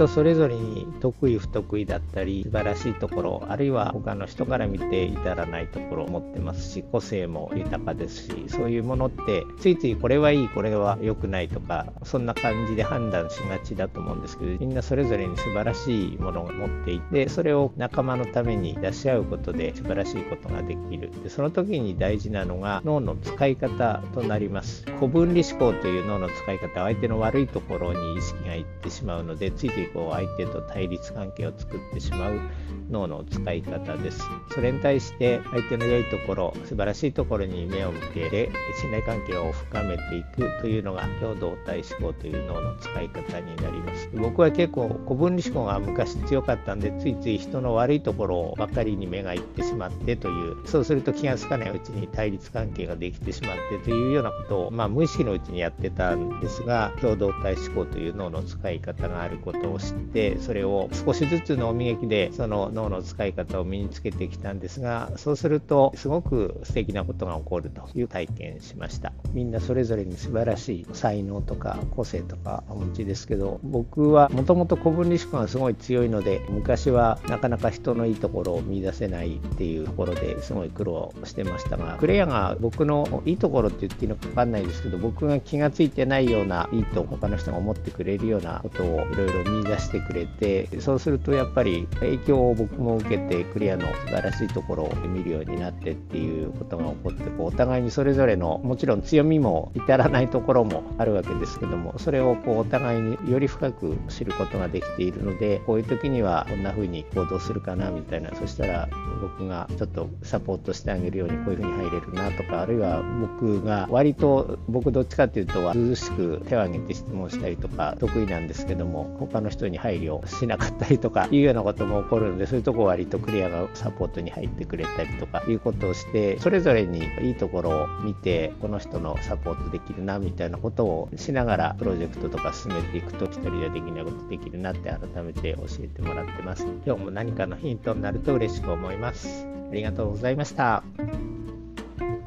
人それぞれに得意不得意だったり素晴らしいところあるいは他の人から見て至らないところを持ってますし個性も豊かですしそういうものってついついこれはいいこれは良くないとかそんな感じで判断しがちだと思うんですけどみんなそれぞれに素晴らしいものを持っていてそれを仲間のために出し合うことで素晴らしいことができる。でその時に大事なのが脳の使い方となります。古分離思考という脳の使い方は相手の悪いところに意識がいってしまうのでついついこう相手と対立関係を作ってしまう脳の使い方です。それに対して相手の良いところ、素晴らしいところに目を向けて信頼関係を深めていくというのが共同体思考という脳の使い方になります。僕は結構古分離思考が昔強かったんで、ついつい人の悪いところばかりに目がいってしまってという、そうすると気がつかないうちに対立関係ができてしまってというようなことを、まあ、無意識のうちにやってたんですが、共同体思考という脳の使い方があることを知って、それを少しずつ脳磨きでその脳の使い方を身につけてきたんですがそうするとすごく素敵なことが起こるという体験しました。みんなそれぞれに素晴らしい才能とか個性とかお持ちですけど僕はもともと古文理思考がすごい強いので昔はなかなか人のいいところを見出せないっていうところですごい苦労してましたがクレアが僕のいいところって言っていいのか分かんないですけど僕が気がついてないようないいと他の人が思ってくれるようなことをいろいろ見出してくれてそうするとやっぱり影響を僕も受けてクリアの素晴らしいところを見るようになってっていうことが起こってこうお互いにそれぞれのもちろん強みも至らないところもあるわけですけどもそれをこうお互いにより深く知ることができているのでこういう時にはこんな風に行動するかなみたいなそしたら僕がちょっとサポートしてあげるようにこういう風に入れるなとかあるいは僕が割と僕どっちかっていうと涼しく手を挙げて質問したりとか得意なんですけども他の人に配慮しなかったりとかいうようなことも起こるのでそういうとこ割とクリアがサポートに入ってくれたりとかいうことをしてそれぞれにいいところを見てこの人のサポートできるなみたいなことをしながらプロジェクトとか進めていくと一人ではできないことできるなって改めて教えてもらってます。今日も何かのヒントになると嬉しく思います。ありがとうございました。